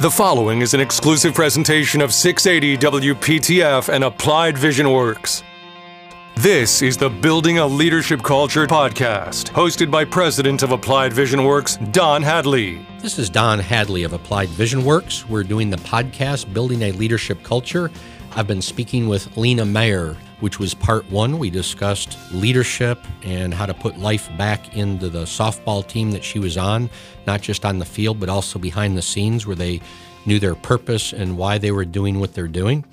The following is an exclusive presentation of 680 WPTF and Applied Vision Works. This is the Building a Leadership Culture podcast, hosted by President of Applied Vision Works, Don Hadley. This is Don Hadley of Applied Vision Works. We're doing the podcast Building a Leadership Culture. I've been speaking with Lena Mayer, which was part one. We discussed leadership and how to put life back into the softball team that she was on, not just on the field, but also behind the scenes where they knew their purpose and why they were doing what they're doing.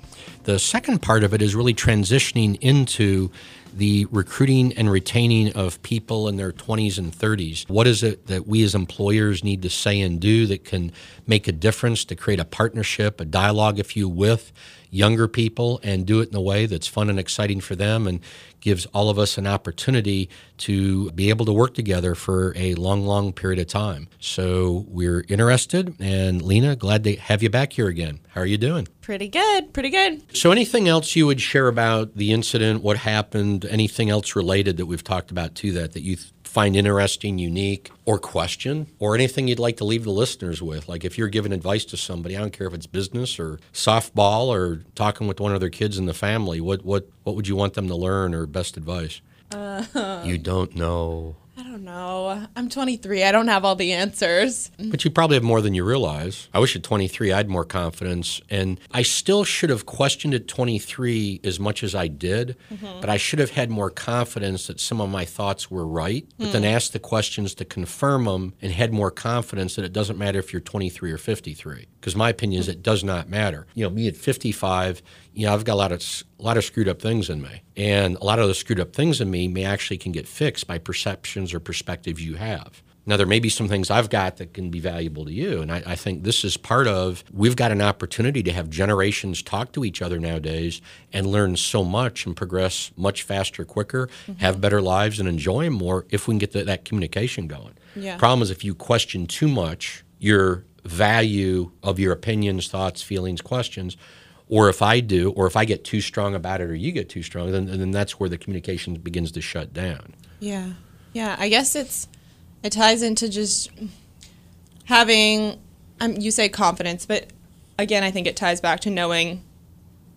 The second part of it is really transitioning into the recruiting and retaining of people in their 20s and 30s. What is it that we as employers need to say and do that can make a difference to create a partnership, a dialogue, if you, with younger people and do it in a way that's fun and exciting for them and gives all of us an opportunity to be able to work together for a long, long period of time. So we're interested. And Lena, glad to have you back here again. How are you doing? Pretty good, pretty good. So, anything else you would share about the incident, what happened, anything else related that we've talked about to that that you find interesting, unique, or question, or anything you'd like to leave the listeners with? Like if you're giving advice to somebody, I don't care if it's business or softball or talking with one of their kids in the family, what what what would you want them to learn or best advice? Uh, you don't know. I don't know. I'm 23. I don't have all the answers. But you probably have more than you realize. I wish at 23 I had more confidence. And I still should have questioned at 23 as much as I did, mm-hmm. but I should have had more confidence that some of my thoughts were right, but mm. then asked the questions to confirm them and had more confidence that it doesn't matter if you're 23 or 53. Because my opinion is it does not matter. You know, me at 55, you know, I've got a lot of a lot of screwed up things in me, and a lot of those screwed up things in me may actually can get fixed by perceptions or perspectives you have. Now, there may be some things I've got that can be valuable to you. And I, I, think this is part of, we've got an opportunity to have generations talk to each other nowadays and learn so much and progress much faster, quicker, mm-hmm. have better lives, and enjoy them more if we can get the, that communication going. Yeah. Problem is, if you question too much your value of your opinions, thoughts, feelings, questions, or if I do, or if I get too strong about it, or you get too strong, then then that's where the communication begins to shut down. Yeah, yeah. I guess it's it ties into just having um, you say confidence, but again, I think it ties back to knowing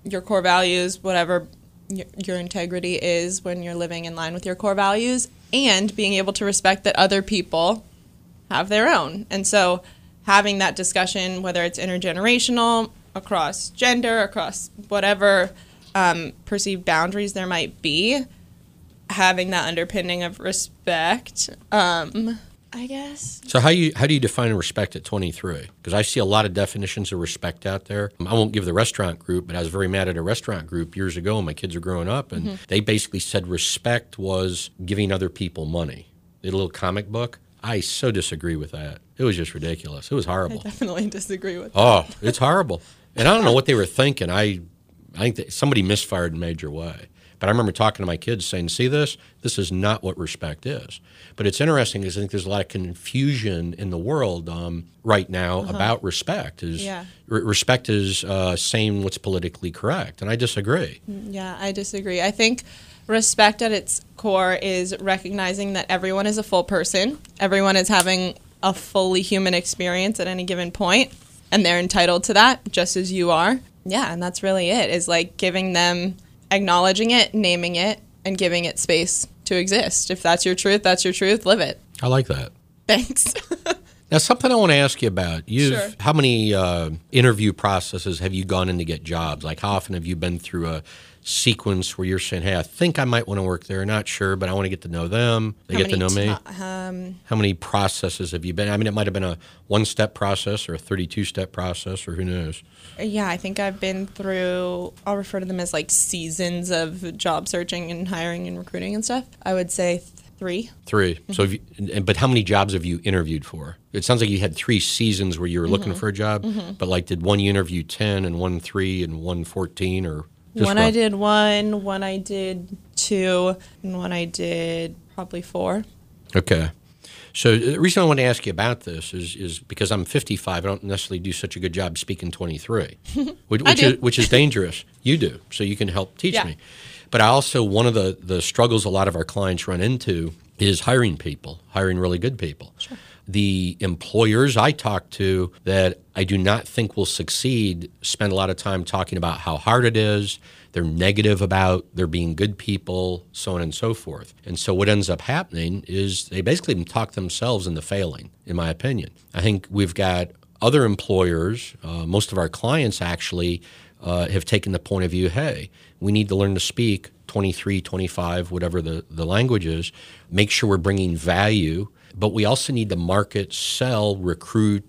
your core values, whatever your, your integrity is when you're living in line with your core values, and being able to respect that other people have their own, and so having that discussion, whether it's intergenerational across gender, across whatever um, perceived boundaries there might be, having that underpinning of respect. Um, I guess. So how you how do you define respect at 23? Because I see a lot of definitions of respect out there. I won't give the restaurant group, but I was very mad at a restaurant group years ago when my kids were growing up, and mm-hmm. they basically said respect was giving other people money. They had a little comic book. I so disagree with that. It was just ridiculous. It was horrible. I definitely disagree with. Oh, it's horrible. And I don't know what they were thinking. I, I think that somebody misfired in a major way. But I remember talking to my kids saying, see this? This is not what respect is. But it's interesting because I think there's a lot of confusion in the world um, right now uh-huh. about respect. Is yeah. respect is uh, saying what's politically correct. And I disagree. Mm, yeah, I disagree. I think respect at its core is recognizing that everyone is a full person. Everyone is having a fully human experience at any given point and they're entitled to that just as you are. Yeah, and that's really it is like giving them acknowledging it, naming it, and giving it space to exist. If that's your truth, that's your truth, live it. I like that. Thanks. now, something I want to ask you about. You, sure. how many uh, interview processes have you gone in to get jobs? Like, how often have you been through a sequence where you're saying, "Hey, I think I might want to work there. Not sure, but I want to get to know them. They How get to know me." um, How many processes have you been? I mean, it might have been a one-step process or a 32-step process, or who knows. Yeah, I think I've been through. I'll refer to them as like seasons of job searching and hiring and recruiting and stuff. I would say three. 3 mm-hmm. So, you, but how many jobs have you interviewed for? It sounds like you had three seasons where you were looking mm-hmm. for a job. Mm-hmm. But like, did one you interview ten and one three and one fourteen, or just one I did one, one I did two, and one I did probably four. Okay. So uh, the reason I want to ask you about this is is because I'm 55. I don't necessarily do such a good job speaking 23, which, which is which is dangerous. You do, so you can help teach yeah. me. But I also one of the the struggles a lot of our clients run into is hiring people, hiring really good people. Sure the employers I talk to that I do not think will succeed spend a lot of time talking about how hard it is. They're negative about there being good people, so on and so forth. And so what ends up happening is they basically talk themselves into failing, in my opinion. I think we've got other employers, uh, most of our clients actually uh, have taken the point of view hey, we need to learn to speak 23, 25, whatever the, the language is, make sure we're bringing value, but we also need to market, sell, recruit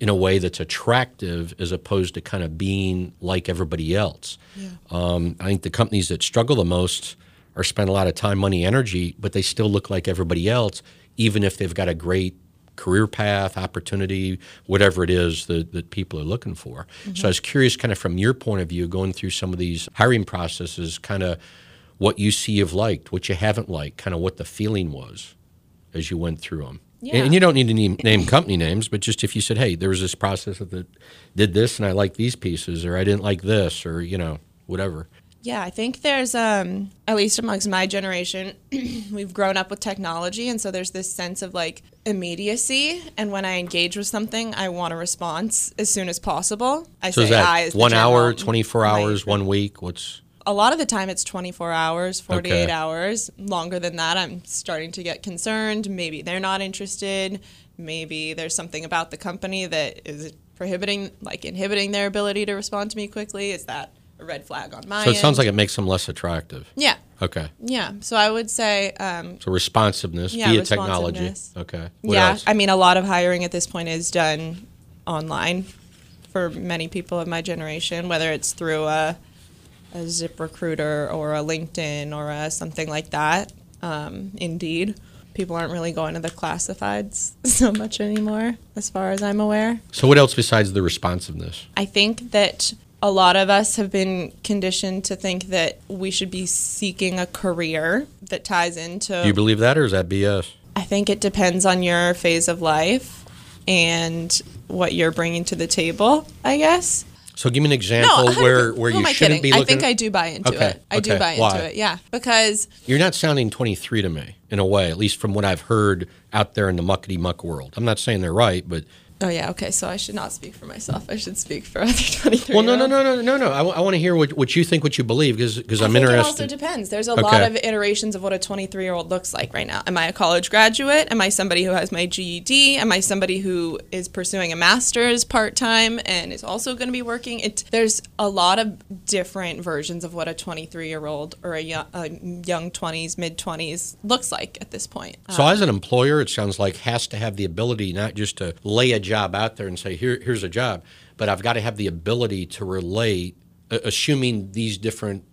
in a way that's attractive as opposed to kind of being like everybody else. Yeah. Um, I think the companies that struggle the most are spend a lot of time, money, energy, but they still look like everybody else, even if they've got a great career path, opportunity, whatever it is that, that people are looking for. Mm-hmm. So I was curious, kind of from your point of view, going through some of these hiring processes, kind of what you see you've liked, what you haven't liked, kind of what the feeling was as you went through them. Yeah. And you don't need to name, name company names, but just if you said, "Hey, there was this process that did this, and I like these pieces, or I didn't like this, or you know, whatever." Yeah, I think there's, um, at least amongst my generation, we've grown up with technology. And so there's this sense of like immediacy. And when I engage with something, I want a response as soon as possible. I so say I one hour, 24 hours, one week? What's. A lot of the time it's 24 hours, 48 okay. hours. Longer than that, I'm starting to get concerned. Maybe they're not interested. Maybe there's something about the company that is prohibiting, like inhibiting their ability to respond to me quickly. Is that a red flag on my So it sounds like it makes them less attractive. Yeah. Okay. Yeah. So I would say. Um, so responsiveness yeah, via technology. Okay. What yeah. Else? I mean, a lot of hiring at this point is done online for many people of my generation, whether it's through a, a Zip Recruiter or a LinkedIn or a, something like that. Um, Indeed. People aren't really going to the classifieds so much anymore, as far as I'm aware. So, what else besides the responsiveness? I think that a lot of us have been conditioned to think that we should be seeking a career that ties into. Do you believe that, or is that BS? I think it depends on your phase of life and what you're bringing to the table, I guess. So give me an example no, where, where you shouldn't be looking. I think I do buy into okay, it. I okay. do buy Why? into it. Yeah, because you're not sounding 23 to me in a way, at least from what I've heard out there in the muckety muck world. I'm not saying they're right, but Oh yeah, okay. So I should not speak for myself. I should speak for other twenty-three. Well, no, no, no, no, no, no. I, w- I want to hear what, what you think, what you believe, because because I'm interested. It also depends. There's a okay. lot of iterations of what a twenty-three-year-old looks like right now. Am I a college graduate? Am I somebody who has my GED? Am I somebody who is pursuing a master's part time and is also going to be working? It there's a lot of different versions of what a twenty-three-year-old or a young, a young twenties, mid twenties looks like at this point. So um, as an employer, it sounds like has to have the ability not just to lay a job out there and say, Here, here's a job, but I've got to have the ability to relate, uh, assuming these different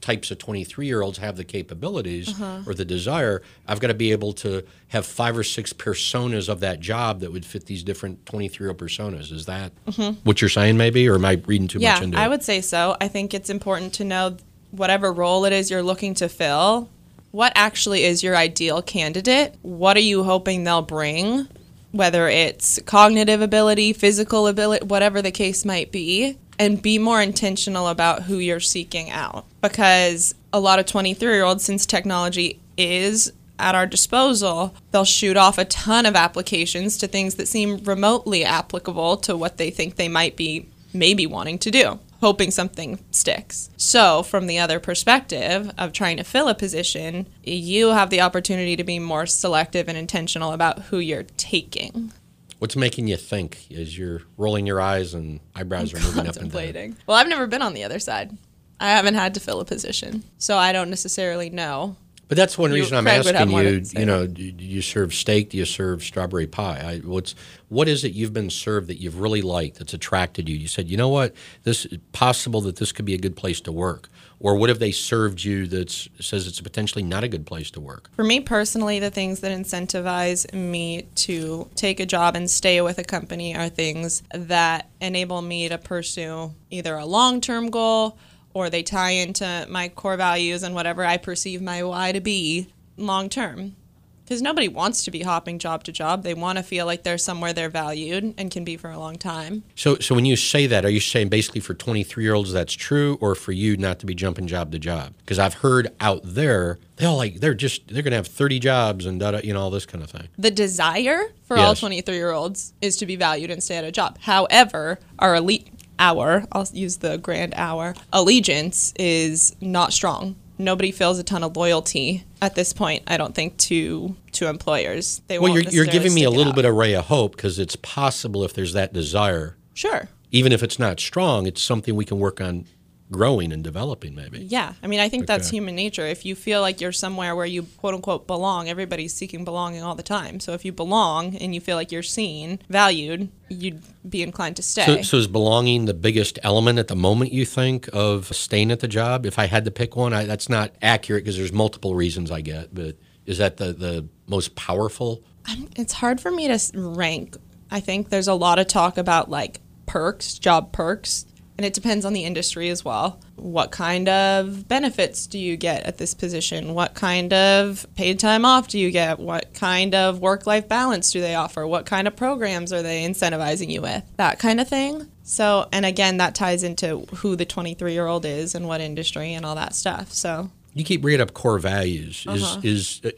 types of 23 year olds have the capabilities uh-huh. or the desire, I've got to be able to have five or six personas of that job that would fit these different 23 year old personas. Is that mm-hmm. what you're saying, maybe? Or am I reading too yeah, much into it? I would say so. I think it's important to know whatever role it is you're looking to fill, what actually is your ideal candidate? What are you hoping they'll bring? Whether it's cognitive ability, physical ability, whatever the case might be, and be more intentional about who you're seeking out. Because a lot of 23 year olds, since technology is at our disposal, they'll shoot off a ton of applications to things that seem remotely applicable to what they think they might be maybe wanting to do hoping something sticks. So, from the other perspective of trying to fill a position, you have the opportunity to be more selective and intentional about who you're taking. What's making you think as you're rolling your eyes and eyebrows are moving up and down? Well, I've never been on the other side. I haven't had to fill a position, so I don't necessarily know but that's one reason you, I'm Craig asking you. You know, do you serve steak? Do you serve strawberry pie? I, what's what is it you've been served that you've really liked that's attracted you? You said, you know what, this is possible that this could be a good place to work. Or what have they served you that says it's potentially not a good place to work? For me personally, the things that incentivize me to take a job and stay with a company are things that enable me to pursue either a long term goal or they tie into my core values and whatever I perceive my why to be long term. because nobody wants to be hopping job to job. They want to feel like they're somewhere they're valued and can be for a long time. So, so when you say that, are you saying basically for 23 year olds that's true, or for you not to be jumping job to job? Because I've heard out there they all like they're just they're going to have 30 jobs and da, da, you know all this kind of thing. The desire for all 23 year olds is to be valued and stay at a job. However, our elite our I'll use the grand hour allegiance is not strong. Nobody feels a ton of loyalty at this point. I don't think to to employers. They Well, you're, you're giving me a little bit of ray of hope because it's possible if there's that desire, sure. even if it's not strong, it's something we can work on growing and developing maybe. Yeah, I mean, I think that's human nature. If you feel like you're somewhere where you quote unquote belong, everybody's seeking belonging all the time. So if you belong and you feel like you're seen, valued, you'd be inclined to stay. So, so is belonging the biggest element at the moment you think of staying at the job? If I had to pick one, I, that's not accurate because there's multiple reasons I get, but is that the, the most powerful? I'm- it's hard for me to rank. I think there's a lot of talk about like perks, job perks, and it depends on the industry as well. What kind of benefits do you get at this position? What kind of paid time off do you get? What kind of work life balance do they offer? What kind of programs are they incentivizing you with? That kind of thing. So, and again, that ties into who the 23 year old is and what industry and all that stuff. So, You keep bringing up core values. Uh-huh. Is, is uh,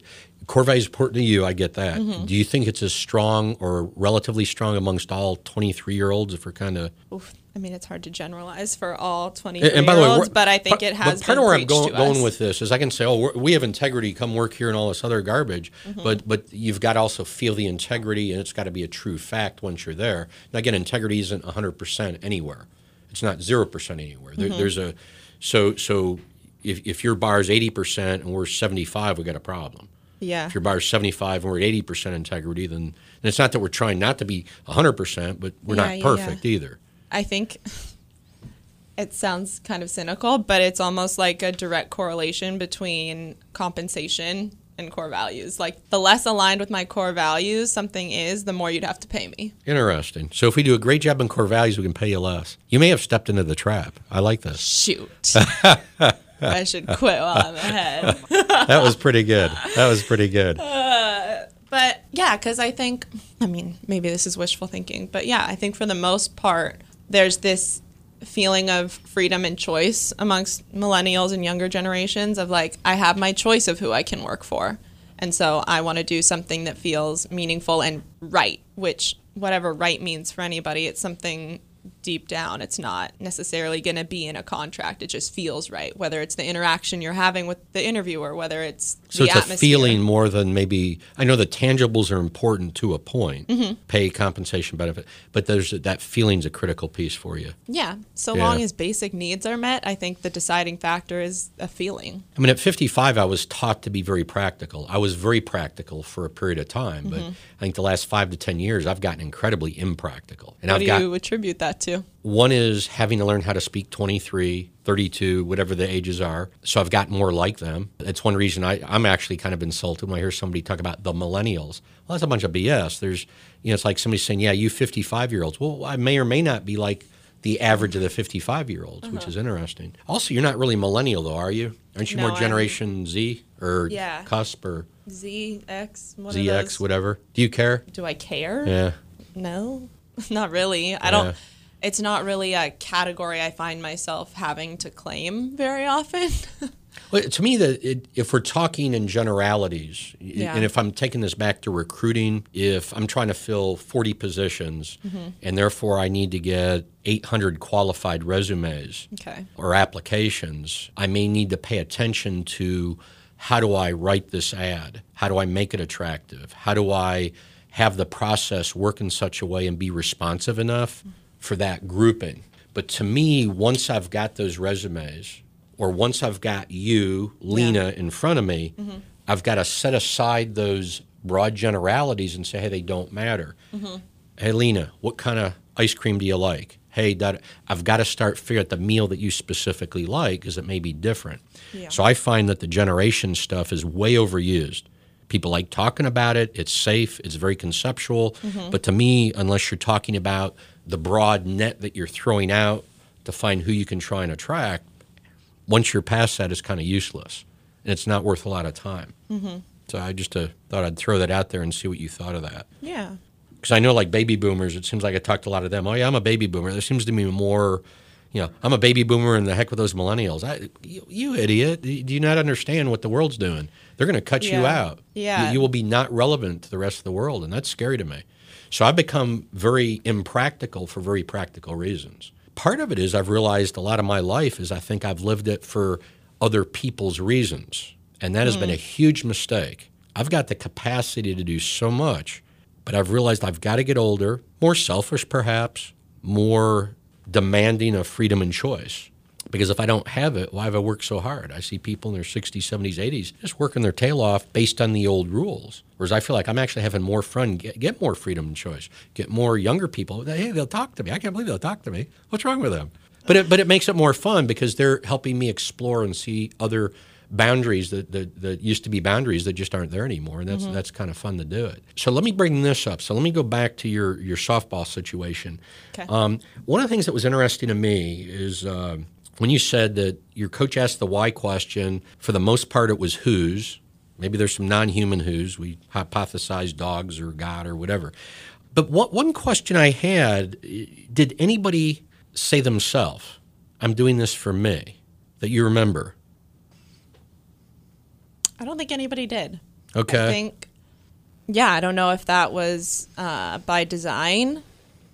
core values important to you? I get that. Mm-hmm. Do you think it's as strong or relatively strong amongst all 23 year olds if we're kind of I mean, it's hard to generalize for all 23 And, and by the way, but I think it has But part of where I'm going, going with this is I can say, oh, we have integrity. Come work here and all this other garbage. Mm-hmm. But but you've got to also feel the integrity, and it's got to be a true fact once you're there. Now again, integrity isn't 100 percent anywhere. It's not zero percent anywhere. There, Mm-hmm. There's a so so if if your bar is 80 percent and we're 75, we got a problem. Yeah. If your bar is 75 and we're at 80 percent integrity, then and it's not that we're trying not to be 100 percent, but we're Yeah, not perfect yeah. either. I think it sounds kind of cynical, but it's almost like a direct correlation between compensation and core values. Like the less aligned with my core values something is, the more you'd have to pay me. Interesting. So if we do a great job in core values, we can pay you less. You may have stepped into the trap. I like this. Shoot. I should quit while I'm ahead. That was pretty good. That was pretty good. Uh, but yeah, because I think, I mean, maybe this is wishful thinking, but yeah, I think for the most part, there's this feeling of freedom and choice amongst millennials and younger generations of like, I have my choice of who I can work for. And so I want to do something that feels meaningful and right, which, whatever right means for anybody, it's something deep down. It's not necessarily going to be in a contract. It just feels right, whether it's the interaction you're having with the interviewer, whether it's So the it's a atmosphere. feeling more than maybe. I know the tangibles are important to a point, Mm-hmm. pay, compensation, benefit, but there's that feeling's a critical piece for you. Yeah. So Yeah. long as basic needs are met, I think the deciding factor is a feeling. I mean, at 55, I was taught to be very practical. I was very practical for a period of time, but Mm-hmm. I think the last five to 10 years, I've gotten incredibly impractical. And What I've do got you attribute that to? One is having to learn how to speak 23, 32, whatever the ages are. So I've gotten more like them. That's one reason I, I'm actually kind of insulted when I hear somebody talk about the millennials. Well, that's a bunch of BS. There's, you know, it's like somebody saying, yeah, you 55 year olds. Well, I may or may not be like the average of the 55 year olds, which uh-huh. is interesting. Also, you're not really millennial, though, are you? Aren't you No, more I'm- Generation Z or Yeah. cusp or Z, X, one of ZX, those. whatever? Do you care? Do I care? Yeah. No, not really. I Yeah. don't. It's not really a category I find myself having to claim very often. Well, to me, that if we're talking in generalities, Yeah. and if I'm taking this back to recruiting, if I'm trying to fill 40 positions, Mm-hmm. and therefore I need to get 800 qualified resumes okay. or applications, I may need to pay attention to how do I write this ad? How do I make it attractive? How do I have the process work in such a way and be responsive enough for that grouping? But to me, once I've got those resumes, or once I've got you, Lena, in front of me, mm-hmm. I've got to set aside those broad generalities and say, hey, they don't matter. Mm-hmm. Hey, Lena, what kind of ice cream do you like? Hey, that, I've got to start figuring out the meal that you specifically like because it may be different. Yeah. So I find that the generation stuff is way overused. People like talking about it. It's safe. It's very conceptual. Mm-hmm. But to me, unless you're talking about the broad net that you're throwing out to find who you can try and attract, once you're past that, is kind of useless, and it's not worth a lot of time. So I just uh, thought I'd throw that out there and see what you thought of that. Yeah. Because I know, like baby boomers, it seems like I talked to a lot of them. Oh yeah, I'm a baby boomer. There seems to be more. You know, I'm a baby boomer, and the heck with those millennials. I, you, you idiot! Do you not understand what the world's doing? They're going to cut you out. Yeah. You, you will be not relevant to the rest of the world, and that's scary to me. So I've become very impractical for very practical reasons. Part of it is I've realized a lot of my life is I think I've lived it for other people's reasons, and that has been hmm. a huge mistake. I've got the capacity to do so much, but I've realized I've got to get older, more selfish perhaps, more demanding of freedom and choice. Because if I don't have it, why have I worked so hard? I see people in their 60s, 70s, 80s just working their tail off based on the old rules. Whereas I feel like I'm actually having more fun, get, get more freedom and choice, get more younger people. Hey, they'll talk to me. I can't believe they'll talk to me. What's wrong with them? But it, but it makes it more fun because they're helping me explore and see other boundaries that, that, that used to be boundaries that just aren't there anymore. And that's, that's kind of fun to do it. So let me bring this up. So let me go back to your, your softball situation. Okay. Um, one of the things that was interesting to me is uh, when you said that your coach asked the why question, for the most part, it was who's. Maybe there's some non human who's. We hypothesize dogs or God or whatever. But what, one question I had did anybody say themselves, I'm doing this for me, that you remember? I don't think anybody did. Okay. I think, yeah, I don't know if that was uh, by design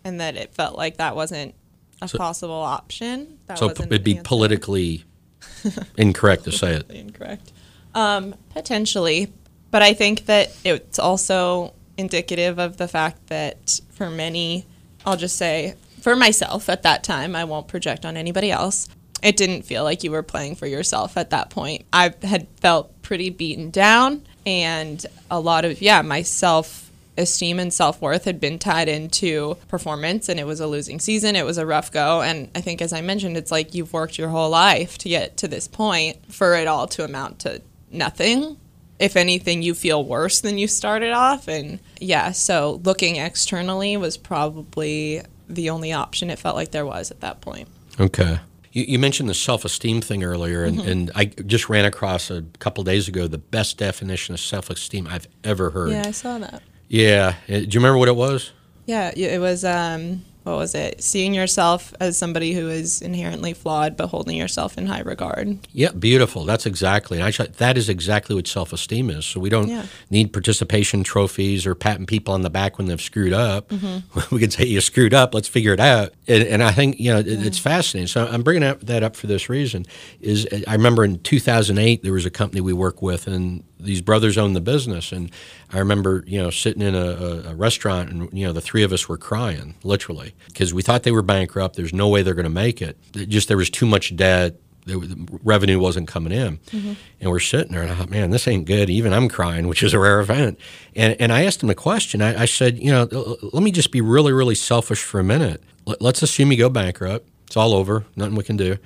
and that it felt like that wasn't a possible option. That so wasn't it'd be politically incorrect to say it. incorrect. Um, potentially, but I think that it's also indicative of the fact that for many, I'll just say for myself at that time, I won't project on anybody else. It didn't feel like you were playing for yourself at that point. I had felt pretty beaten down, and a lot of yeah, my self esteem and self worth had been tied into performance, and it was a losing season. It was a rough go, and I think, as I mentioned, it's like you've worked your whole life to get to this point for it all to amount to nothing. If anything, you feel worse than you started off, and yeah. So looking externally was probably the only option it felt like there was at that point. Okay. You, you mentioned the self esteem thing earlier, and, mm-hmm. and I just ran across a couple days ago the best definition of self esteem I've ever heard. Yeah, I saw that. Yeah. Uh, Do you remember what it was? Yeah, it was um what was it? Seeing yourself as somebody who is inherently flawed but holding yourself in high regard. Yeah, beautiful. That's exactly. And I, that is exactly what self esteem is. So we don't Yeah. need participation trophies or patting people on the back when they've screwed up. Mm-hmm. we can say you screwed up. Let's figure it out. And, and I think you know it, it's fascinating. So I'm bringing that up for this reason. Is uh, I remember in 2008 there was a company we work with, and these brothers owned the business, and I remember you know sitting in a, a, restaurant, and you know the three of us were crying literally because we thought they were bankrupt. There's no way they're going to make it. It Just there was too much debt. The revenue wasn't coming in, mm-hmm. and we're sitting there, and I thought, man, this ain't good. Even I'm crying, which is a rare event. And and I asked him a question. I, I said, you know, let me just be really, really selfish for a minute. Let, let's assume you go bankrupt. It's all over. Nothing we can do.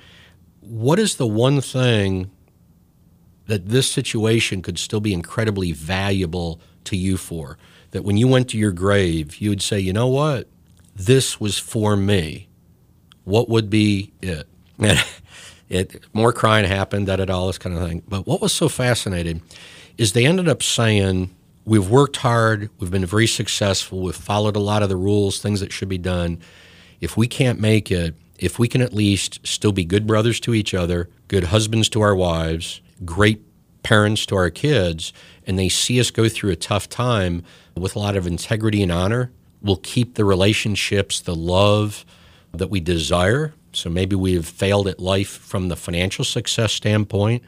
What is the one thing that this situation could still be incredibly valuable to you for? That when you went to your grave, you would say, you know what? This was for me. What would be it? And it more crying happened, that it all this kind of thing. But what was so fascinating is they ended up saying, We've worked hard, we've been very successful, we've followed a lot of the rules, things that should be done. If we can't make it, if we can at least still be good brothers to each other, good husbands to our wives, great parents to our kids, and they see us go through a tough time with a lot of integrity and honor, we'll keep the relationships, the love that we desire. So maybe we have failed at life from the financial success standpoint,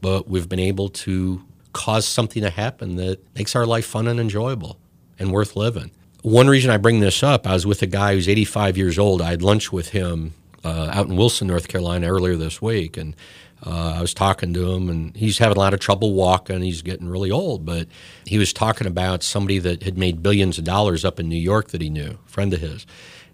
but we've been able to cause something to happen that makes our life fun and enjoyable and worth living. One reason I bring this up, I was with a guy who's 85 years old. I had lunch with him uh, out in Wilson, North Carolina, earlier this week, and uh, I was talking to him, and he's having a lot of trouble walking. He's getting really old, but he was talking about somebody that had made billions of dollars up in New York that he knew, a friend of his,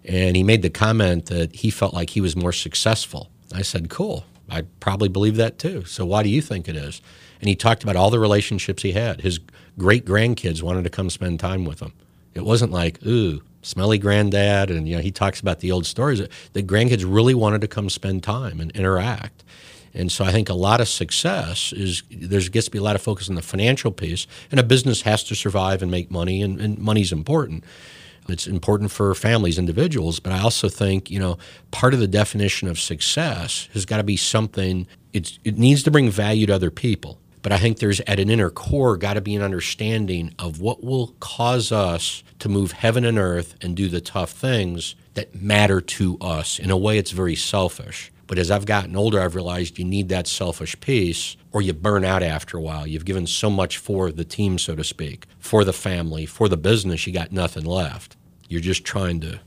and he made the comment that he felt like he was more successful. I said, "Cool, I probably believe that too. So why do you think it is?" And he talked about all the relationships he had. His great grandkids wanted to come spend time with him. It wasn't like, ooh, smelly granddad. And, you know, he talks about the old stories. The grandkids really wanted to come spend time and interact. And so I think a lot of success is there gets to be a lot of focus on the financial piece, and a business has to survive and make money, and, and money's important. It's important for families, individuals, but I also think you know part of the definition of success has got to be something. It's, it needs to bring value to other people, but I think there's at an inner core got to be an understanding of what will cause us to move heaven and earth and do the tough things that matter to us. In a way, it's very selfish. But as I've gotten older, I've realized you need that selfish piece or you burn out after a while. You've given so much for the team, so to speak, for the family, for the business, you got nothing left. You're just trying to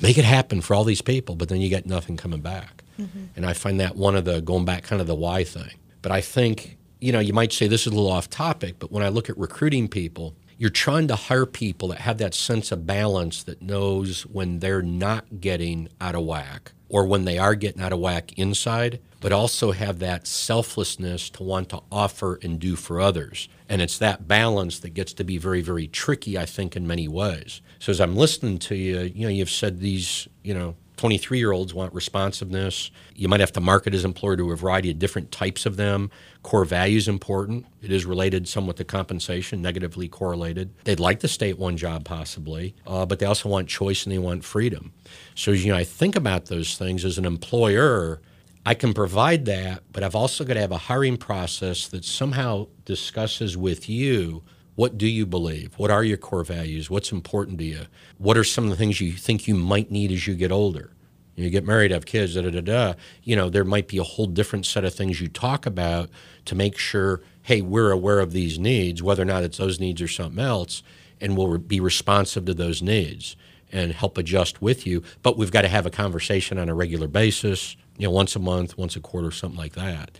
make it happen for all these people, but then you get nothing coming back. Mm-hmm. And I find that one of the going back kind of the why thing. But I think, you know, you might say this is a little off topic, but when I look at recruiting people, you're trying to hire people that have that sense of balance that knows when they're not getting out of whack or when they are getting out of whack inside, but also have that selflessness to want to offer and do for others. And it's that balance that gets to be very, very tricky, I think, in many ways. So as I'm listening to you, you know, you've said these, you know, 23 year olds want responsiveness. You might have to market as employer to a variety of different types of them. Core values important. It is related somewhat to compensation, negatively correlated. They'd like to stay at one job possibly, uh, but they also want choice and they want freedom. So you know, I think about those things as an employer. I can provide that, but I've also got to have a hiring process that somehow discusses with you what do you believe? What are your core values? What's important to you? What are some of the things you think you might need as you get older? You get married, have kids, da da da da. You know, there might be a whole different set of things you talk about to make sure, hey, we're aware of these needs, whether or not it's those needs or something else, and we'll be responsive to those needs and help adjust with you. But we've got to have a conversation on a regular basis, you know, once a month, once a quarter, something like that.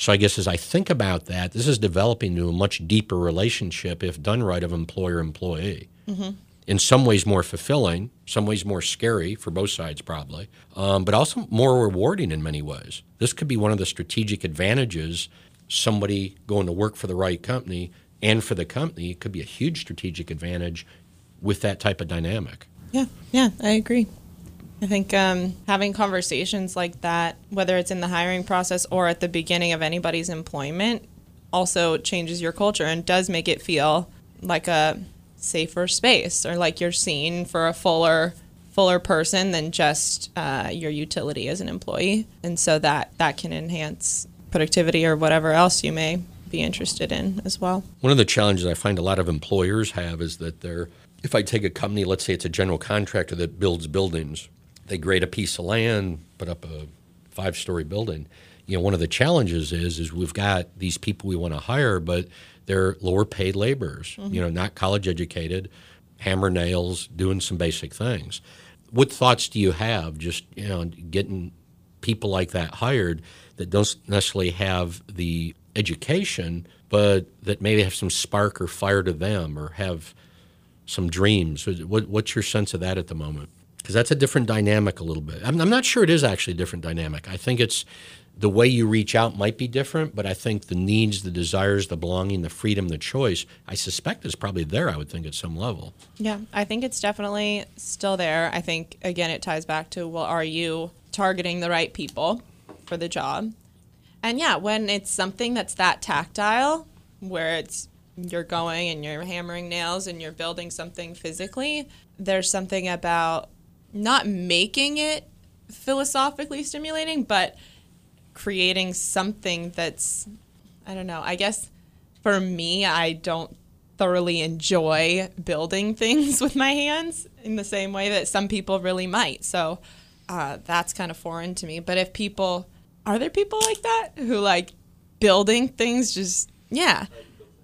So I guess as I think about that, this is developing into a much deeper relationship, if done right, of employer employee. Mm-hmm. In some ways, more fulfilling, some ways more scary for both sides, probably, um, but also more rewarding in many ways. This could be one of the strategic advantages somebody going to work for the right company and for the company could be a huge strategic advantage with that type of dynamic. Yeah, yeah, I agree. I think um, having conversations like that, whether it's in the hiring process or at the beginning of anybody's employment, also changes your culture and does make it feel like a safer space or like you're seen for a fuller fuller person than just uh, your utility as an employee. And so that that can enhance productivity or whatever else you may be interested in as well. One of the challenges i find a lot of employers have is that they're if i take a company let's say it's a general contractor that builds buildings they grade a piece of land, put up a five story building. You know, one of the challenges is is we've got these people we want to hire, but they're lower paid laborers. Mm-hmm. You know, not college educated, hammer nails, doing some basic things. What thoughts do you have just you know getting people like that hired that don't necessarily have the education, but that maybe have some spark or fire to them, or have some dreams? What, what's your sense of that at the moment? Because that's a different dynamic a little bit. I'm, I'm, not sure it is actually a different dynamic. I think it's the way you reach out might be different, but I think the needs, the desires, the belonging, the freedom, the choice, I suspect is probably there, I would think, at some level. Yeah, I think it's definitely still there. I think, again, it ties back to well, are you targeting the right people for the job? And yeah, when it's something that's that tactile, where it's you're going and you're hammering nails and you're building something physically, there's something about not making it philosophically stimulating, but creating something that's, I don't know, I guess for me, I don't thoroughly enjoy building things with my hands in the same way that some people really might. So uh, that's kind of foreign to me. But if people, are there people like that who like building things just, yeah.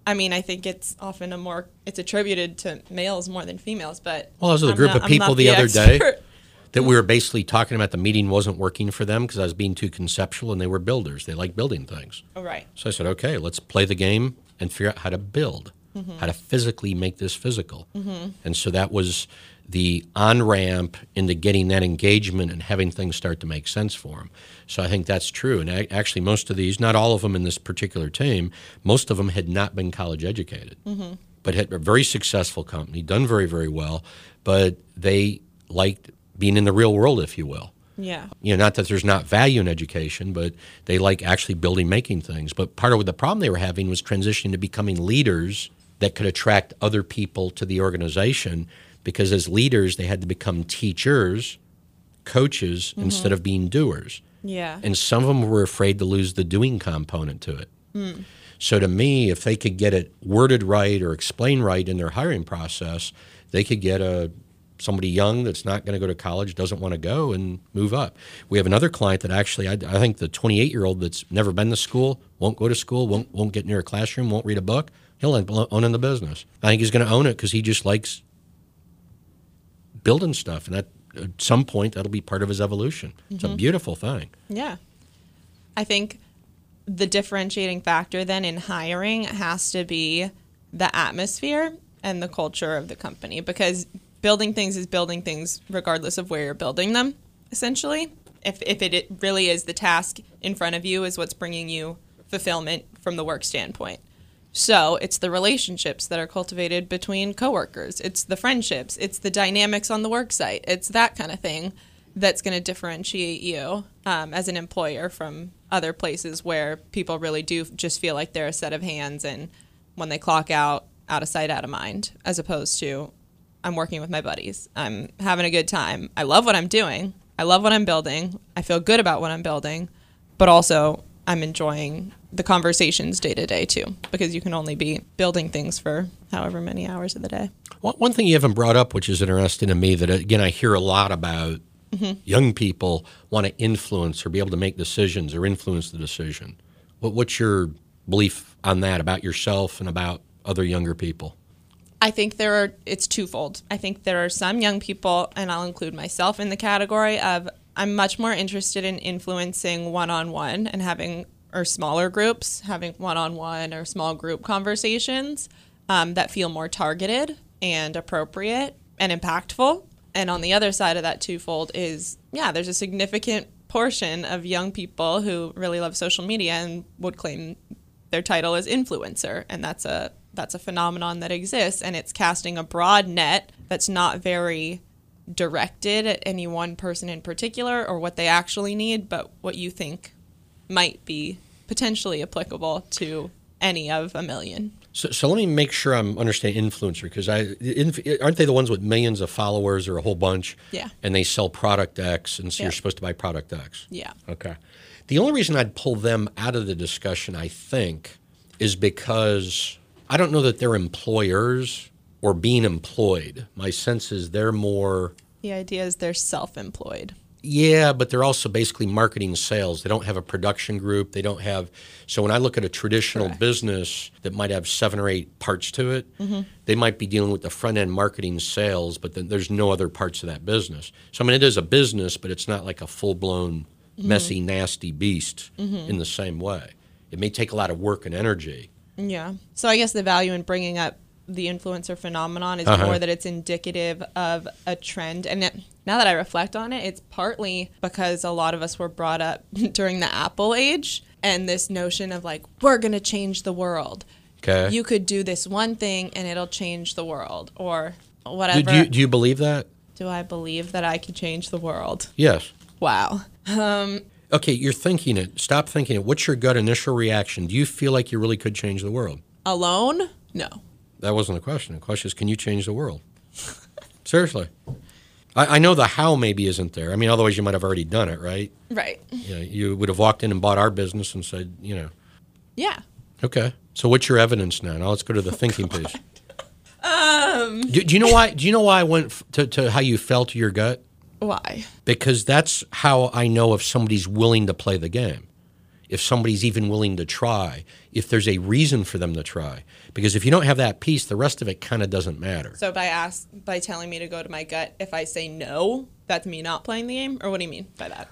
I mean, I think it's often a more it's attributed to males more than females, but well, there's a group not, of people the, the other day that we were basically talking about the meeting wasn't working for them because I was being too conceptual, and they were builders. They like building things. Oh, right. So I said, okay, let's play the game and figure out how to build, mm-hmm. how to physically make this physical. Mm-hmm. And so that was the on ramp into getting that engagement and having things start to make sense for them. So I think that's true. And actually, most of these, not all of them in this particular team, most of them had not been college educated, mm-hmm. But had a very successful company, done very, very well. But they liked being in the real world, if you will. Yeah. You know, not that there's not value in education, but they like actually building, making things. But part of the problem they were having was transitioning to becoming leaders that could attract other people to the organization because as leaders, they had to become teachers, coaches, mm-hmm. instead of being doers. Yeah. And some of them were afraid to lose the doing component to it. Hmm. So to me, if they could get it worded right or explained right in their hiring process, they could get a somebody young that's not going to go to college, doesn't want to go, and move up. We have another client that actually, I, I think the 28 year old that's never been to school, won't go to school, won't won't get near a classroom, won't read a book. He'll end up owning the business. I think he's going to own it because he just likes building stuff, and that at some point that'll be part of his evolution. It's a mm-hmm. beautiful thing. Yeah. I think the differentiating factor then in hiring has to be the atmosphere and the culture of the company because building things is building things regardless of where you're building them, essentially. If, if it, it really is the task in front of you is what's bringing you fulfillment from the work standpoint. So it's the relationships that are cultivated between coworkers. It's the friendships. It's the dynamics on the work site. It's that kind of thing that's going to differentiate you um, as an employer from other places where people really do just feel like they're a set of hands and when they clock out, out of sight, out of mind, as opposed to I'm working with my buddies. I'm having a good time. I love what I'm doing. I love what I'm building. I feel good about what I'm building, but also I'm enjoying the conversations day to day too, because you can only be building things for however many hours of the day. One, one thing you haven't brought up, which is interesting to me, that again I hear a lot about young people want to influence or be able to make decisions or influence the decision. What, what's your belief on that about yourself and about other younger people? I think there are it's twofold. I think there are some young people and I'll include myself in the category of I'm much more interested in influencing one-on-one and having or smaller groups, having one-on-one or small group conversations um, that feel more targeted and appropriate and impactful. And on the other side of that twofold is yeah, there's a significant portion of young people who really love social media and would claim their title as influencer and that's a that's a phenomenon that exists and it's casting a broad net that's not very directed at any one person in particular or what they actually need but what you think might be potentially applicable to any of a million So, so let me make sure I'm understanding influencer because I inf, aren't they the ones with millions of followers or a whole bunch? Yeah. And they sell product X, and so Yeah. you're supposed to buy product X. yeah Okay. The only reason I'd pull them out of the discussion, I think, is because I don't know that they're employers or being employed. My sense is they're more, the idea is they're self-employed yeah, but they're also basically marketing sales. They don't have a production group. They don't have. So when I look at a traditional Correct. business that might have seven or eight parts to it, mm-hmm. they might be dealing with the front end marketing sales, but then there's no other parts of that business. So I mean, it is a business, but it's not like a full blown, mm-hmm. messy, nasty beast mm-hmm. in the same way. It may take a lot of work and energy. Yeah. So I guess the value in bringing up the influencer phenomenon is Uh-huh. more that it's indicative of a trend. And it, now that I reflect on it, it's partly because a lot of us were brought up during the Apple age and this notion of like, we're going to change the world. Okay. You could do this one thing and it'll change the world or whatever. do you, do you believe that? do I believe that I could change the world? Yes. Wow. Okay, you're thinking it. Stop thinking it. What's your gut initial reaction? Do you feel like you really could change the world? Alone? No. That wasn't the question. The question is, can you change the world? Seriously. I, I know the how maybe isn't there. I mean, otherwise you might have already done it, right? Right. You, know, you would have walked in and bought our business and said, you know, Yeah. okay. So what's your evidence now? Now let's go to the thinking piece. Um. Do, do you know why? Do you know why I went f- to, to how you felt to your gut? Why? because that's how I know if somebody's willing to play the game. If somebody's even willing to try, if there's a reason for them to try. Because if you don't have that piece, the rest of it kind of doesn't matter. So by ask by telling me to go to my gut, if I say no, that's me not playing the game, or what do you mean by that?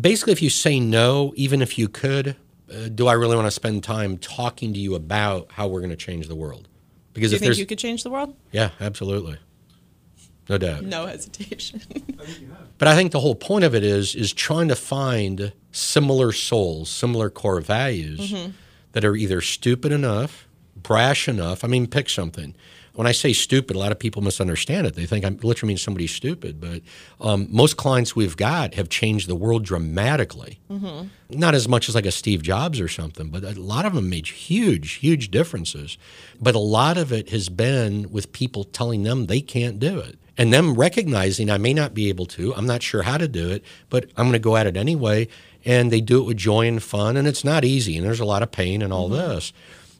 Basically, if you say no, even if you could, uh, do I really want to spend time talking to you about how we're going to change the world? Because Do you if think there's, you could change the world? yeah, absolutely, no doubt. No hesitation. But I think the whole point of it is is trying to find similar souls, similar core values Mm-hmm. that are either stupid enough, brash enough. I mean, pick something. when I say stupid, a lot of people misunderstand it. They think I literally mean somebody's stupid. But um, most clients we've got have changed the world dramatically. Mm-hmm. Not as much as like a Steve Jobs or something, but a lot of them made huge, huge differences. But a lot of it has been with people telling them they can't do it. And them recognizing I may not be able to, I'm not sure how to do it, but I'm going to go at it anyway. And they do it with joy and fun. And it's not easy. And there's a lot of pain and all mm-hmm. this.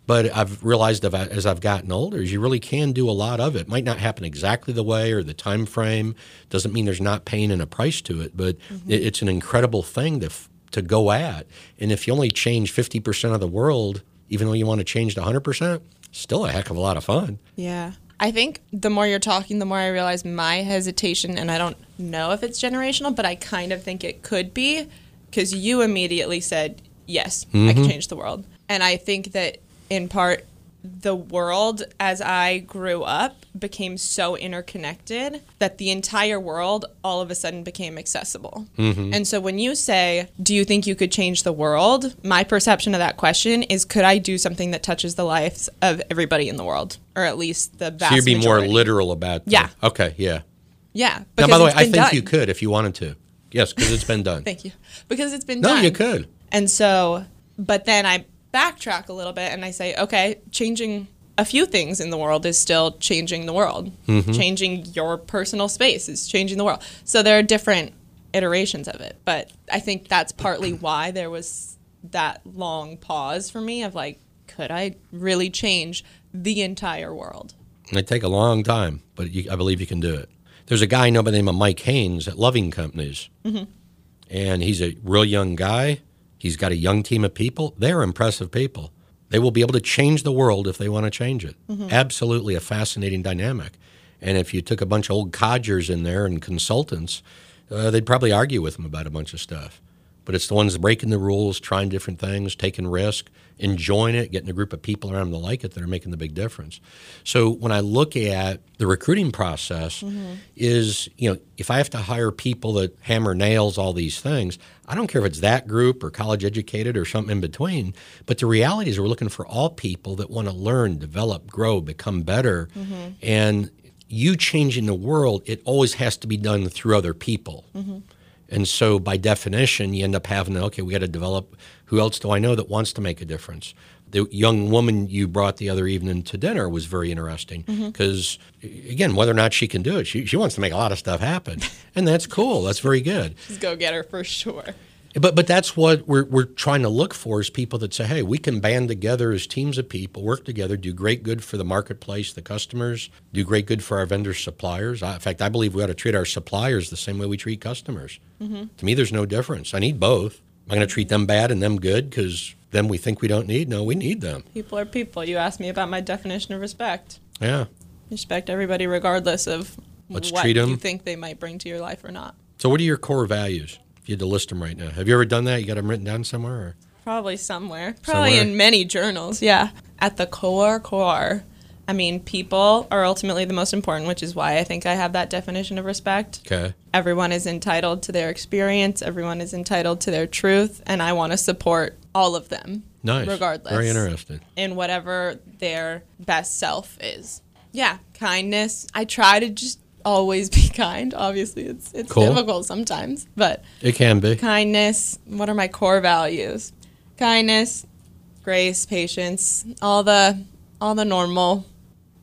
But I've realized as I've gotten older, you really can do a lot of it. Might not happen exactly the way or the time frame. Doesn't mean there's not pain and a price to it, but mm-hmm. it's an incredible thing to to go at. And if you only change 50% of the world, even though you want to change to 100%, still a heck of a lot of fun. Yeah. I think the more you're talking, the more I realize my hesitation, and I don't know if it's generational, but I kind of think it could be because you immediately said, Yes, mm-hmm. I can mm-hmm. change the world. And I think that in part the world as I grew up became so interconnected that the entire world all of a sudden became accessible. Mm-hmm. And so when you say, Do you think you could change the world? My perception of that question is, Could I do something that touches the lives of everybody in the world? Or at least the vast majority? So you'd be majority. more literal about that. Yeah. Okay, yeah. Yeah. Now, by the way, I think done. you could if you wanted to. Yes, because it's been done. Thank you. Because it's been no, done. No, you could. And so, but then I backtrack a little bit and I say, okay, changing a few things in the world is still changing the world. Mm-hmm. Changing your personal space is changing the world. So there are different iterations of it. But I think that's partly why there was that long pause for me of like, could I really change the entire world? It take a long time, but you, I believe you can do it. There's a guy I know by the name of Mike Haynes at Loving Companies, mm-hmm. and he's a real young guy. He's got a young team of people. They're impressive people. They will be able to change the world if they want to change it. Mm-hmm. Absolutely a fascinating dynamic. And if you took a bunch of old codgers in there and consultants, uh, they'd probably argue with them about a bunch of stuff but it's the ones breaking the rules, trying different things, taking risk, enjoying it, getting a group of people around them to like it that are making the big difference. So when I look at the recruiting process, mm-hmm. is you know if I have to hire people that hammer nails, all these things, I don't care if it's that group or college educated or something in between. But the reality is we're looking for all people that want to learn, develop, grow, become better, mm-hmm. and you changing the world, it always has to be done through other people. Mm-hmm. And so, by definition, you end up having, okay, we got to develop who else do I know that wants to make a difference? The young woman you brought the other evening to dinner was very interesting because, mm-hmm. again, whether or not she can do it, she, she wants to make a lot of stuff happen. and that's cool. That's very good. Just go get her for sure. But but that's what we're we're trying to look for is people that say, hey, we can band together as teams of people, work together, do great good for the marketplace, the customers, do great good for our vendors, suppliers. in fact, I believe we ought to treat our suppliers the same way we treat customers. Mm-hmm. To me, there's no difference. I need both. Am I going to treat them bad and them good because them we think we don't need? No, we need them. People are people. You asked me about my definition of respect. Yeah. Respect everybody regardless of Let's what treat them. you think they might bring to your life or not. So, what are your core values? If you had to list them right now, have you ever done that? You got them written down somewhere? Or? Probably somewhere. Probably somewhere? in many journals. Yeah. At the core, core. I mean, people are ultimately the most important, which is why I think I have that definition of respect. Okay. Everyone is entitled to their experience. Everyone is entitled to their truth, and I want to support all of them. Nice. Regardless. Very interesting. In whatever their best self is. Yeah. Kindness. I try to just always be kind. Obviously, it's it's cool. difficult sometimes, but it can be. Kindness. What are my core values? Kindness, grace, patience, all the all the normal.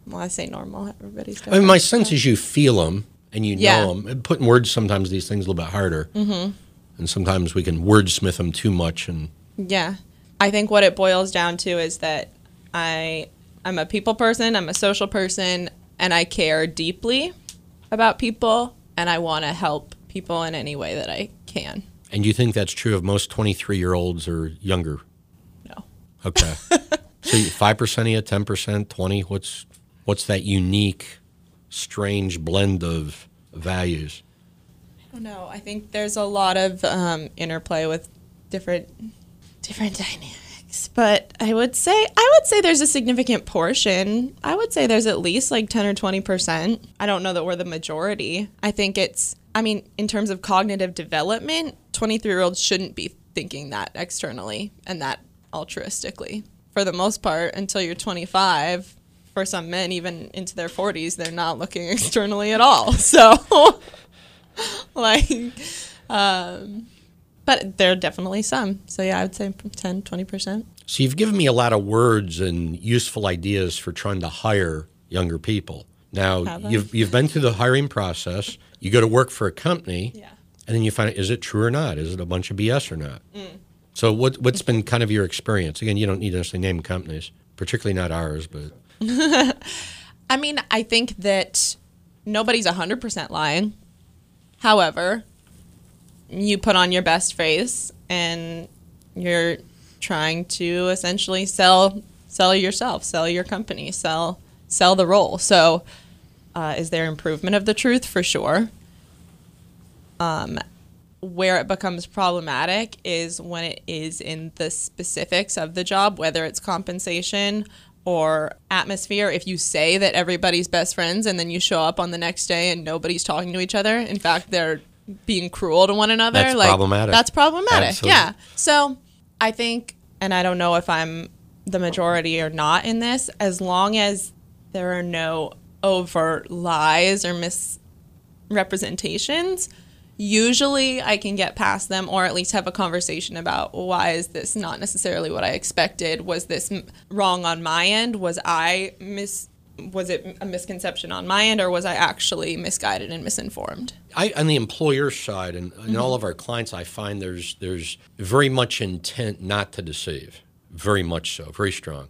Well, I say normal. Everybody's. I mean, my sense is you feel them and you know them. And putting words sometimes these things a little bit harder, mm-hmm. and sometimes we can wordsmith them too much. And yeah, I think what it boils down to is that I I'm a people person. I'm a social person, and I care deeply about people and I want to help people in any way that I can. And you think that's true of most 23 year olds or younger? No. Okay. so 5% of you, 10%, 20? What's, what's that unique, strange blend of values? I don't know. I think there's a lot of um, interplay with different different dynamics but I would say I would say there's a significant portion. I would say there's at least like 10 or 20%. I don't know that we're the majority. I think it's I mean, in terms of cognitive development, 23-year-olds shouldn't be thinking that externally and that altruistically. For the most part, until you're 25, for some men, even into their 40s, they're not looking externally at all. So, like, um, but there are definitely some. So, yeah, I would say 10, 20%. So you've given me a lot of words and useful ideas for trying to hire younger people. Now you've you've been through the hiring process. You go to work for a company, Yeah. and then you find out is it true or not? Is it a bunch of BS or not? Mm. So what what's been kind of your experience? Again, you don't need to necessarily name companies, particularly not ours, but I mean, I think that nobody's 100% lying. However, you put on your best face and you're trying to essentially sell sell yourself, sell your company, sell sell the role. So, uh, is there improvement of the truth for sure? Um, where it becomes problematic is when it is in the specifics of the job, whether it's compensation or atmosphere. If you say that everybody's best friends and then you show up on the next day and nobody's talking to each other, in fact, they're being cruel to one another. That's like, problematic. That's problematic. Absolutely. Yeah. So I think, and I don't know if I'm the majority or not in this, as long as there are no overt lies or misrepresentations, usually I can get past them or at least have a conversation about why is this not necessarily what I expected? Was this wrong on my end? Was I mis was it a misconception on my end or was I actually misguided and misinformed? I, on the employer side, and in mm-hmm. all of our clients, I find there's there's very much intent not to deceive, very much so, very strong,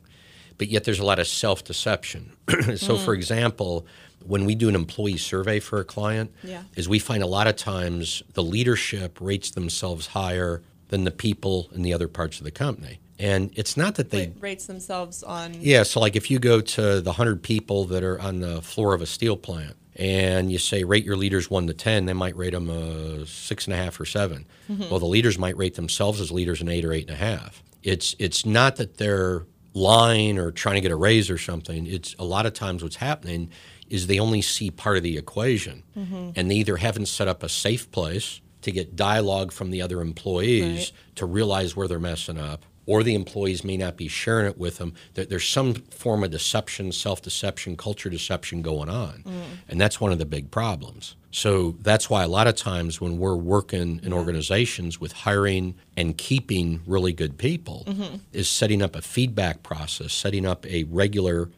but yet there's a lot of self deception. so, for mm. example, when we do an employee survey for a client, Yeah. is we find a lot of times the leadership rates themselves higher than the people in the other parts of the company, and it's not that they Wait, rates themselves on yeah, so like if you go to the 100 people that are on the floor of a steel plant and you say rate your leaders 1 to 10, they might rate them a 6.5 or 7. Mm-hmm. Well, the leaders might rate themselves as leaders an 8 or 8.5. It's, it's not that they're lying or trying to get a raise or something. It's a lot of times what's happening is they only see part of the equation. Mm-hmm. And they either haven't set up a safe place to get dialogue from the other employees Right. to realize where they're messing up, or the employees may not be sharing it with them. That there's some form of deception, self-deception, culture deception going on, mm. and that's one of the big problems. So that's why a lot of times when we're working in organizations with hiring and keeping really good people, mm-hmm. is setting up a feedback process, setting up a regular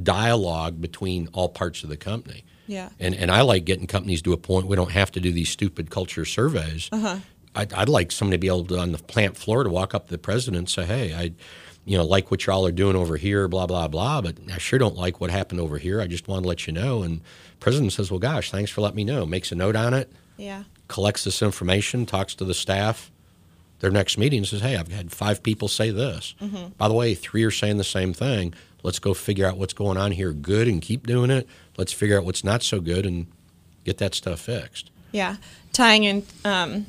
dialogue between all parts of the company. Yeah. And, and I like getting companies to a point we don't have to do these stupid culture surveys. Uh-huh. I'd, I'd like somebody to be able to on the plant floor to walk up to the president and say, "Hey, I, you know, like what y'all are doing over here, blah blah blah, but I sure don't like what happened over here. I just want to let you know." And president says, "Well, gosh, thanks for letting me know." Makes a note on it, Yeah. collects this information, talks to the staff. Their next meeting says, "Hey, I've had five people say this. By the way, three are saying the same thing. Let's go figure out what's going on here. Good, and keep doing it. Let's figure out what's not so good and get that stuff fixed." Yeah, tying in um,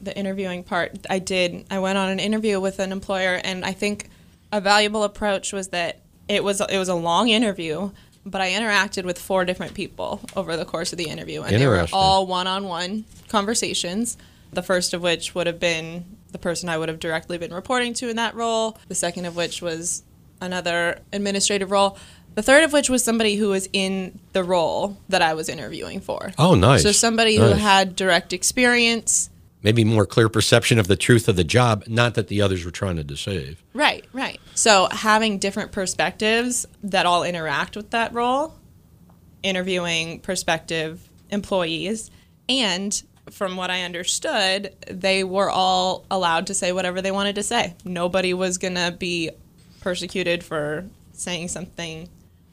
the interviewing part, I did. I went on an interview with an employer, and I think a valuable approach was that it was it was a long interview, but I interacted with four different people over the course of the interview, and they were all one-on-one conversations. The first of which would have been the person I would have directly been reporting to in that role. The second of which was another administrative role. The third of which was somebody who was in the role that I was interviewing for. Oh, nice. So somebody who had direct experience. maybe more clear perception of the truth of the job, not that the others were trying to deceive. Right, right. So having different perspectives that all interact with that role, interviewing prospective employees, and from what I understood, they were all allowed to say whatever they wanted to say. Nobody was going to be persecuted for saying something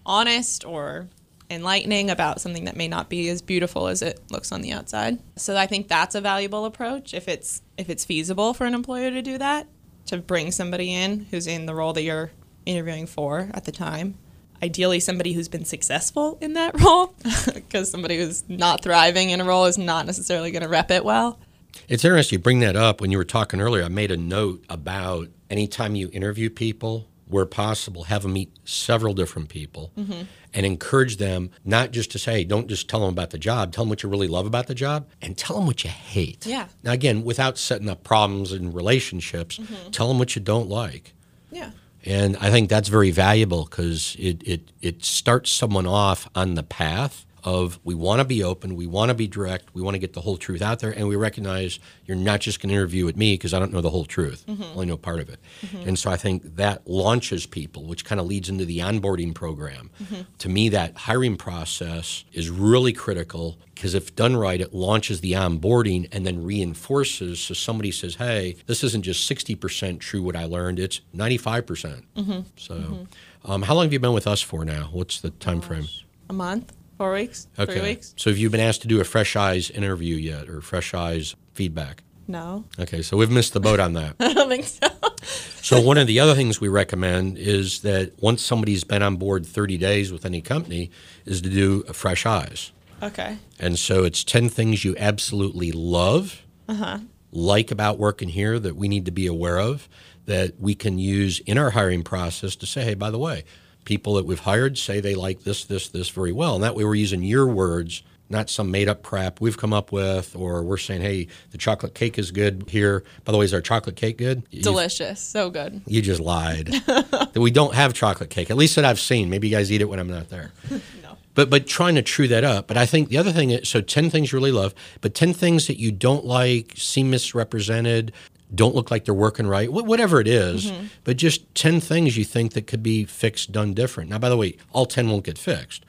honest or enlightening about something that may not be as beautiful as it looks on the outside. So I think that's a valuable approach if it's if it's feasible for an employer to do that, to bring somebody in who's in the role that you're interviewing for at the time. Ideally somebody who's been successful in that role because somebody who's not thriving in a role is not necessarily going to rep it well. It's interesting you bring that up. When you were talking earlier, I made a note about anytime you interview people, where possible, have them meet several different people Mm-hmm. and encourage them not just to say, don't just tell them about the job, tell them what you really love about the job and tell them what you hate. Yeah. Now, again, without setting up problems in relationships, Mm-hmm. tell them what you don't like. Yeah. And I think that's very valuable because it, it, it starts someone off on the path of we want to be open, we want to be direct, we want to get the whole truth out there, and we recognize you're not just going to interview with me because I don't know the whole truth, mm-hmm. only know part of it. Mm-hmm. And so I think that launches people, which kind of leads into the onboarding program. Mm-hmm. To me, that hiring process is really critical because if done right, it launches the onboarding and then reinforces. So somebody says, "Hey, this isn't just 60% true what I learned; it's 95%." percent mm-hmm. So, mm-hmm. um, how long have you been with us for now? What's the time frame? A month. Four weeks? Okay. Three weeks? So have you been asked to do a fresh eyes interview yet or fresh eyes feedback? No. Okay, so we've missed the boat on that. I don't think so. so one of the other things we recommend is that once somebody's been on board 30 days with any company is to do a fresh eyes. Okay. And so it's 10 things you absolutely love, uh-huh. like about working here that we need to be aware of that we can use in our hiring process to say, hey, by the way, people that we've hired say they like this, this, this very well. And that way we're using your words, not some made up crap we've come up with, or we're saying, hey, the chocolate cake is good here. By the way, is our chocolate cake good? Delicious. so good. You just lied. that we don't have chocolate cake, at least that I've seen. Maybe you guys eat it when I'm not there. no. But, but trying to true that up. But I think the other thing is so 10 things you really love, but 10 things that you don't like, seem misrepresented, don't look like they're working right, whatever it is, mm-hmm. but just 10 things you think that could be fixed, done different. Now, by the way, all 10 won't get fixed.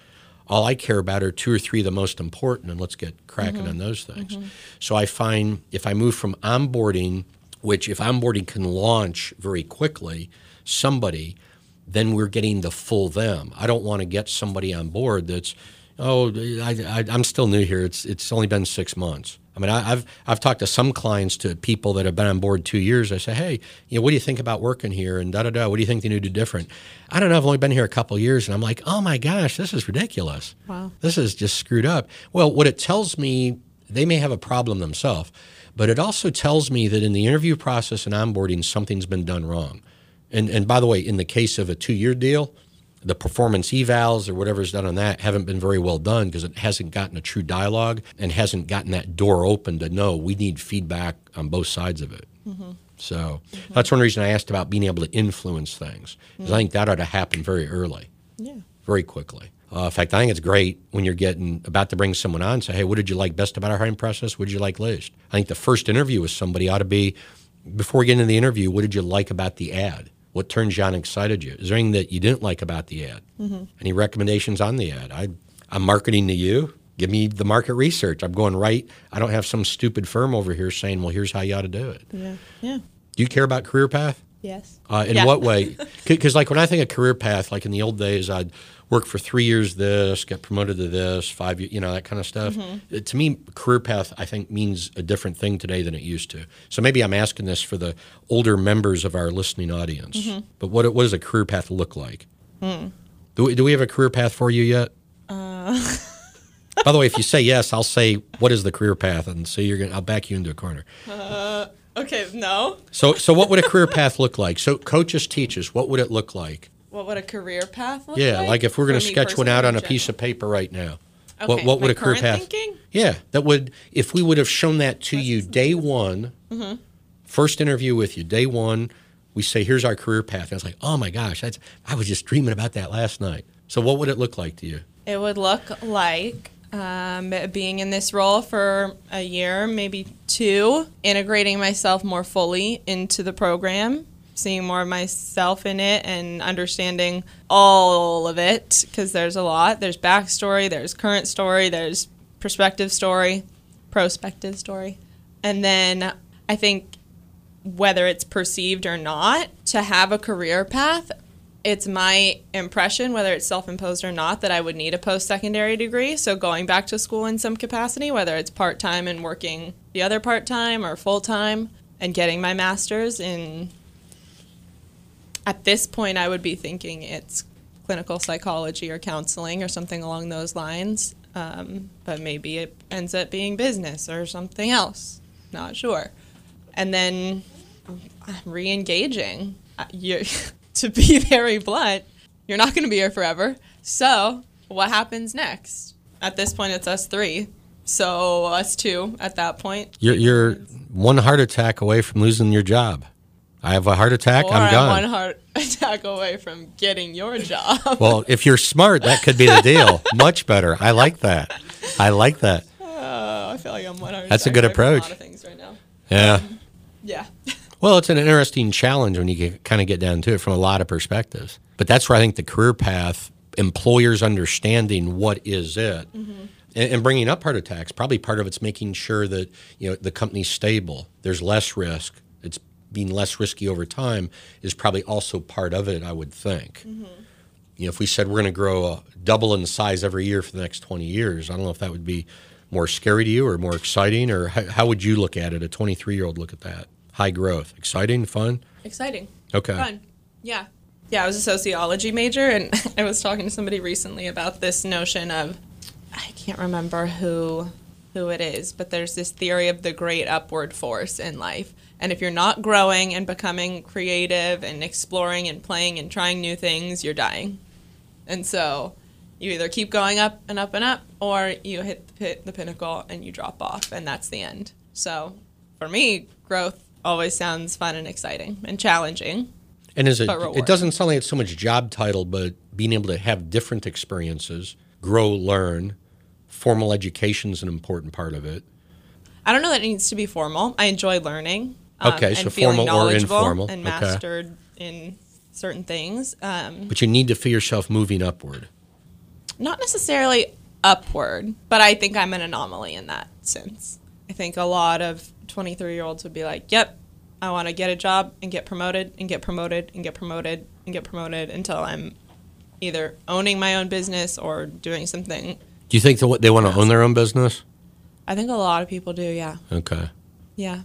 All I care about are two or three the most important, and let's get cracking mm-hmm. on those things. Mm-hmm. So I find if I move from onboarding, which if onboarding can launch very quickly, somebody, then we're getting the full them. I don't want to get somebody on board that's, oh, I, am still new here. It's, it's only been six months. I mean, I, have I've talked to some clients, to people that have been on board two years. I say, hey, you know, what do you think about working here? And da da da. What do you think they need to do different? I don't know. I've only been here a couple years, and I'm like, oh my gosh, this is ridiculous. Wow, this is just screwed up. Well, what it tells me, they may have a problem themselves, but it also tells me that in the interview process and onboarding, something's been done wrong. And and by the way, in the case of a two year deal, the performance evals or whatever's done on that haven't been very well done because it hasn't gotten a true dialogue and hasn't gotten that door open to know we need feedback on both sides of it. Mm-hmm. So mm-hmm. that's one reason I asked about being able to influence things. Mm-hmm. I think that ought to happen very early, yeah, very quickly. Uh, in fact, I think it's great when you're getting about to bring someone on. And say, hey, what did you like best about our hiring process? What did you like least? I think the first interview with somebody ought to be before we get into the interview. What did you like about the ad? What turns you on excited you? Is there anything that you didn't like about the ad? Mm-hmm. Any recommendations on the ad? I, I'm marketing to you. Give me the market research. I'm going right. I don't have some stupid firm over here saying, well, here's how you ought to do it. Yeah. Yeah. Do you care about career path? Yes. Uh, in yeah. what way? Because, like, when I think of career path, like in the old days, I'd work for three years this, get promoted to this, five years, you know, that kind of stuff. Mm-hmm. to me, career path, I think, means a different thing today than it used to. So maybe I'm asking this for the older members of our listening audience. Mm-hmm. But what, what does a career path look like? Mm. Do, we, do we have a career path for you yet? Uh. By the way, if you say yes, I'll say what is the career path, and so you're gonna I'll back you into a corner. Uh, okay, no. So so what would a career path look like? So coaches teaches. What would it look like? What would a career path look yeah, like? Yeah, like if we're going to sketch one out on a piece of paper right now. Okay, what, what would a career path? Thinking? Yeah, that would if we would have shown that to That's you day one, mm-hmm. first interview with you, day one. We say, "Here's our career path." And I was like, "Oh my gosh, that's I was just dreaming about that last night." So, what would it look like to you? It would look like um, being in this role for a year, maybe two, integrating myself more fully into the program, seeing more of myself in it and understanding all of it because there's a lot. There's backstory, there's current story, there's perspective story, prospective story. And then I think whether it's perceived or not, to have a career path, it's my impression, whether it's self imposed or not, that I would need a post secondary degree. So going back to school in some capacity, whether it's part time and working the other part time or full time, and getting my master's in at this point, I would be thinking it's clinical psychology or counseling or something along those lines. Um, but maybe it ends up being business or something else. Not sure. And then re engaging. Uh, to be very blunt, you're not going to be here forever. So, what happens next? At this point, it's us three. So, us two at that point. You're, you're one heart attack away from losing your job. I have a heart attack. or I'm gone. I'm one heart attack away from getting your job. Well, if you're smart, that could be the deal. Much better. I like that. I like that. Oh, I feel like I'm one heart That's a good approach. A lot of things right now. Yeah. Yeah. Well, it's an interesting challenge when you get, kind of get down to it from a lot of perspectives. But that's where I think the career path, employers understanding what is it, and, and bringing up heart attacks. Probably part of it's making sure that you know the company's stable. There's less risk. It's being less risky over time is probably also part of it. I would think. You know, if we said we're going to grow uh, double in size every year for the next 20 years, I don't know if that would be more scary to you or more exciting, or how, how would you look at it? A 23 year old look at that high growth, exciting, fun. Exciting. Okay. Fun. Yeah. Yeah, I was a sociology major, and I was talking to somebody recently about this notion of I can't remember who who it is, but there's this theory of the great upward force in life. And if you're not growing and becoming creative and exploring and playing and trying new things, you're dying. And so you either keep going up and up and up, or you hit the, pit, the pinnacle and you drop off, and that's the end. So for me, growth always sounds fun and exciting and challenging. And is it? It doesn't sound like it's so much job title, but being able to have different experiences, grow, learn. Formal education is an important part of it. I don't know that it needs to be formal. I enjoy learning. um, Okay, and so formal or informal. and Okay. mastered in certain things. Um, But you need to feel yourself moving upward. not necessarily upward, but I think I'm an anomaly in that sense. I think a lot of 23 year olds would be like, yep, I want to get a job and get promoted and get promoted and get promoted and get promoted until I'm either owning my own business or doing something. Do you think that what they want to own their own business? I think a lot of people do, yeah. Okay. Yeah.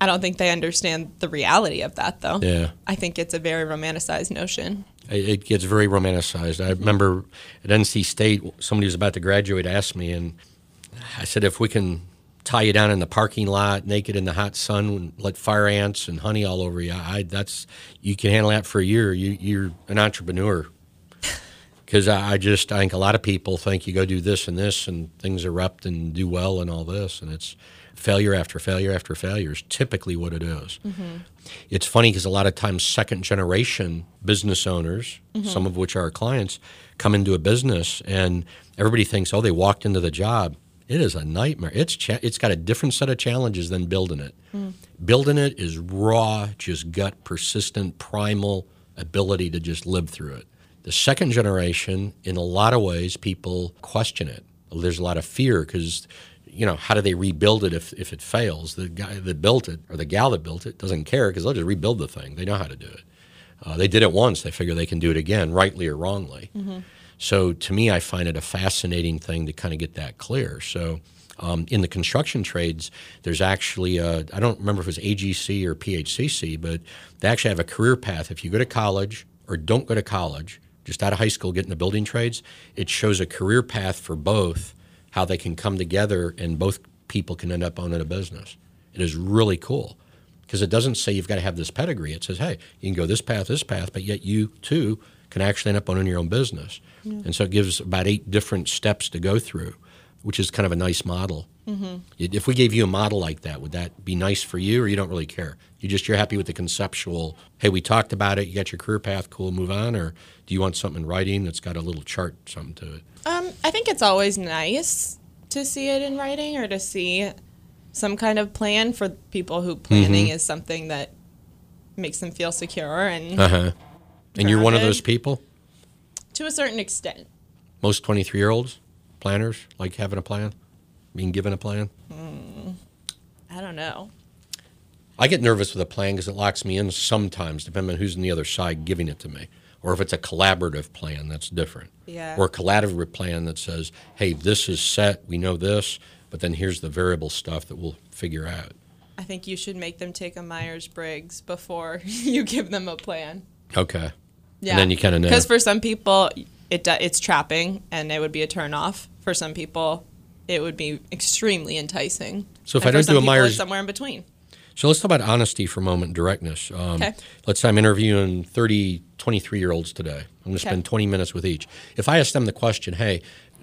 I don't think they understand the reality of that, though. Yeah. I think it's a very romanticized notion. It, it gets very romanticized. I remember at NC State, somebody was about to graduate asked me, and I said, if we can tie you down in the parking lot, naked in the hot sun, and let fire ants and honey all over you, I, that's you can handle that for a year. You, you're an entrepreneur. Because I, I just I think a lot of people think you go do this and this, and things erupt and do well and all this, and it's failure after failure after failure is typically what it is. Mm-hmm. It's funny because a lot of times second generation business owners, mm-hmm. some of which are our clients, come into a business and everybody thinks, oh, they walked into the job. It is a nightmare. It's cha- it's got a different set of challenges than building it. Building it is raw, just gut, persistent, primal ability to just live through it. The second generation, in a lot of ways, people question it. There's a lot of fear because you know, how do they rebuild it if, if it fails? The guy that built it or the gal that built it doesn't care because they'll just rebuild the thing. They know how to do it. Uh, they did it once. They figure they can do it again, rightly or wrongly. So to me, I find it a fascinating thing to kind of get that clear. So um, in the construction trades, there's actually I I don't remember if it was AGC or PHCC, but they actually have a career path. If you go to college or don't go to college, just out of high school, get the building trades, it shows a career path for both, how they can come together and both people can end up owning a business. It is really cool because it doesn't say you've got to have this pedigree. It says, hey, you can go this path, this path, but yet you too can actually end up owning your own business. And so it gives about eight different steps to go through, which is kind of a nice model. If we gave you a model like that, would that be nice for you, or you don't really care? You just you're happy with the conceptual. Hey, we talked about it. You got your career path. Cool, move on. Or do you want something in writing that's got a little chart, something to it? Um, I think it's always nice to see it in writing or to see some kind of plan for people who planning is something that makes them feel secure and Uh huh. And you're one of those people. To a certain extent. Most 23 year olds, planners, like having a plan, being given a plan. Hmm, I don't know. I get nervous with a plan because it locks me in sometimes, depending on who's on the other side giving it to me. Or if it's a collaborative plan, that's different. Yeah. Or a collaborative plan that says, hey, this is set, we know this, but then here's the variable stuff that we'll figure out. I think you should make them take a Myers Briggs before you give them a plan. Okay. Yeah. And then you kind of know. Because for some people, it it's trapping and it would be a turnoff. For some people, it would be extremely enticing. So if And I don't do a Myers- somewhere in between. So let's talk about honesty for a moment, directness. Um, Okay. Let's say I'm interviewing 30, 23 year olds today. I'm going to Okay. spend 20 minutes with each. If I ask them the question, hey,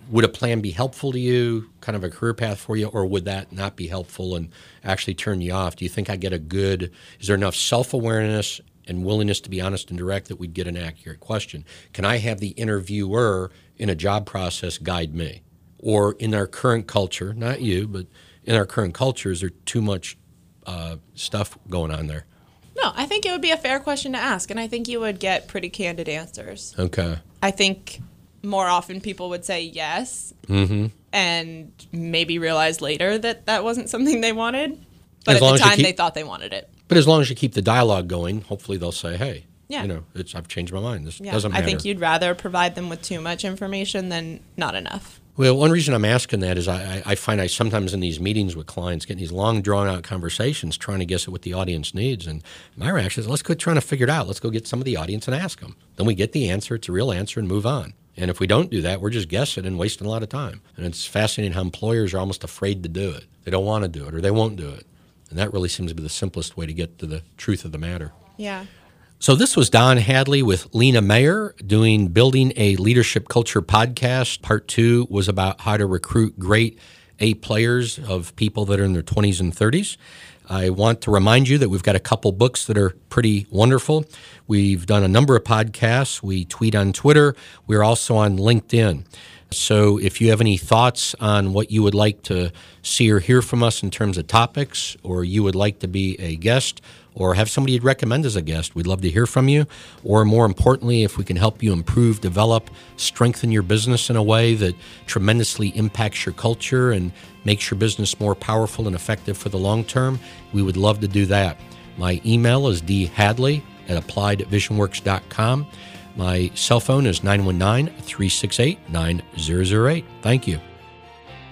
would a plan be helpful to you, kind of a career path for you, or would that not be helpful and actually turn you off? Do you think I get a good, is there enough self awareness and willingness to be honest and direct that we'd get an accurate question? Can I have the interviewer in a job process guide me? Or in our current culture, not you, but in our current culture, is there too much uh, stuff going on there? No, I think it would be a fair question to ask, and I think you would get pretty candid answers. Okay. I think more often people would say yes Mm-hmm. and maybe realize later that that wasn't something they wanted. But As at the time, keep- they thought they wanted it. But as long as you keep the dialogue going, hopefully they'll say, "Hey, Yeah. you know, it's I've changed my mind. This Yeah, doesn't matter. I think you'd rather provide them with too much information than not enough. Well, one reason I'm asking that is I, I I find I sometimes in these meetings with clients getting these long, drawn out conversations trying to guess at what the audience needs. And my reaction is let's quit trying to figure it out. Let's go get some of the audience and ask them. Then we get the answer, it's a real answer, and move on. And if we don't do that, we're just guessing and wasting a lot of time. And it's fascinating how employers are almost afraid to do it. They don't want to do it or they won't do it. And that really seems to be the simplest way to get to the truth of the matter. Yeah. So this was Don Hadley with Lena Mayer doing Building a Leadership Culture podcast. Part two was about how to recruit great A players of people that are in their 20s and 30s. I want to remind you that we've got a couple books that are pretty wonderful. We've done a number of podcasts. We tweet on Twitter. We're also on LinkedIn. So if you have any thoughts on what you would like to see or hear from us in terms of topics, or you would like to be a guest, or have somebody you'd recommend as a guest, we'd love to hear from you. Or more importantly, if we can help you improve, develop, strengthen your business in a way that tremendously impacts your culture and makes your business more powerful and effective for the long term, we would love to do that. My email is dhadley at appliedvisionworks.com. My cell phone is 919 368 9008. Thank you.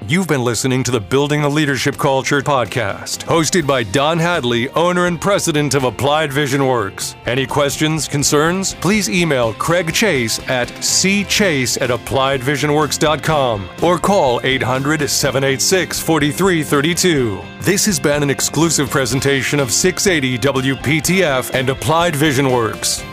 You've been listening to the Building a Leadership Culture podcast, hosted by Don Hadley, owner and president of Applied Vision Works. Any questions, concerns? Please email Craig Chase at cchase at appliedvisionworks.com or call 800 786 4332. This has been an exclusive presentation of 680 WPTF and Applied Vision Works.